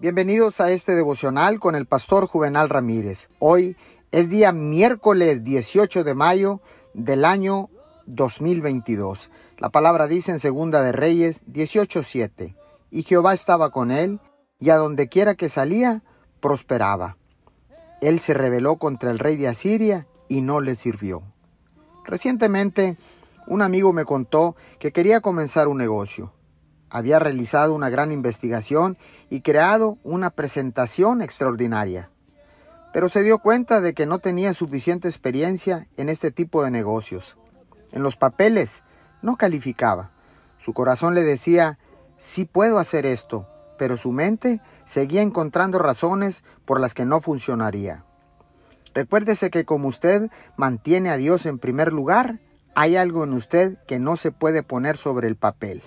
Bienvenidos a este devocional con el pastor Juvenal Ramírez. Hoy es día miércoles 18 de mayo del año 2022. La palabra dice en Segunda de Reyes 18:7, y Jehová estaba con él, y a donde quiera que salía, prosperaba. Él se rebeló contra el rey de Asiria y no le sirvió. Recientemente, un amigo me contó que quería comenzar un negocio había realizado una gran investigación y creado una presentación extraordinaria. Pero se dio cuenta de que no tenía suficiente experiencia en este tipo de negocios. En los papeles no calificaba. Su corazón le decía, sí puedo hacer esto, pero su mente seguía encontrando razones por las que no funcionaría. Recuérdese que como usted mantiene a Dios en primer lugar, hay algo en usted que no se puede poner sobre el papel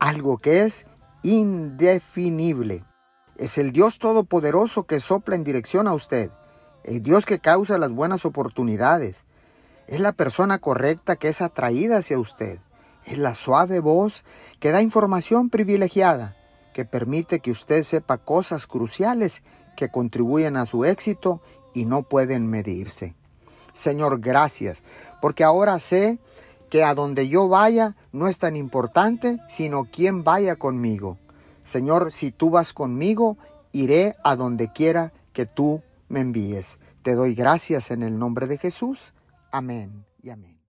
algo que es indefinible. Es el Dios Todopoderoso que sopla en dirección a usted, el Dios que causa las buenas oportunidades. Es la persona correcta que es atraída hacia usted. Es la suave voz que da información privilegiada, que permite que usted sepa cosas cruciales que contribuyen a su éxito y no pueden medirse. Señor, gracias, porque ahora sé que a donde yo vaya no es tan importante, sino quién vaya conmigo. Señor, si tú vas conmigo, iré a donde quiera que tú me envíes. Te doy gracias en el nombre de Jesús. Amén y amén.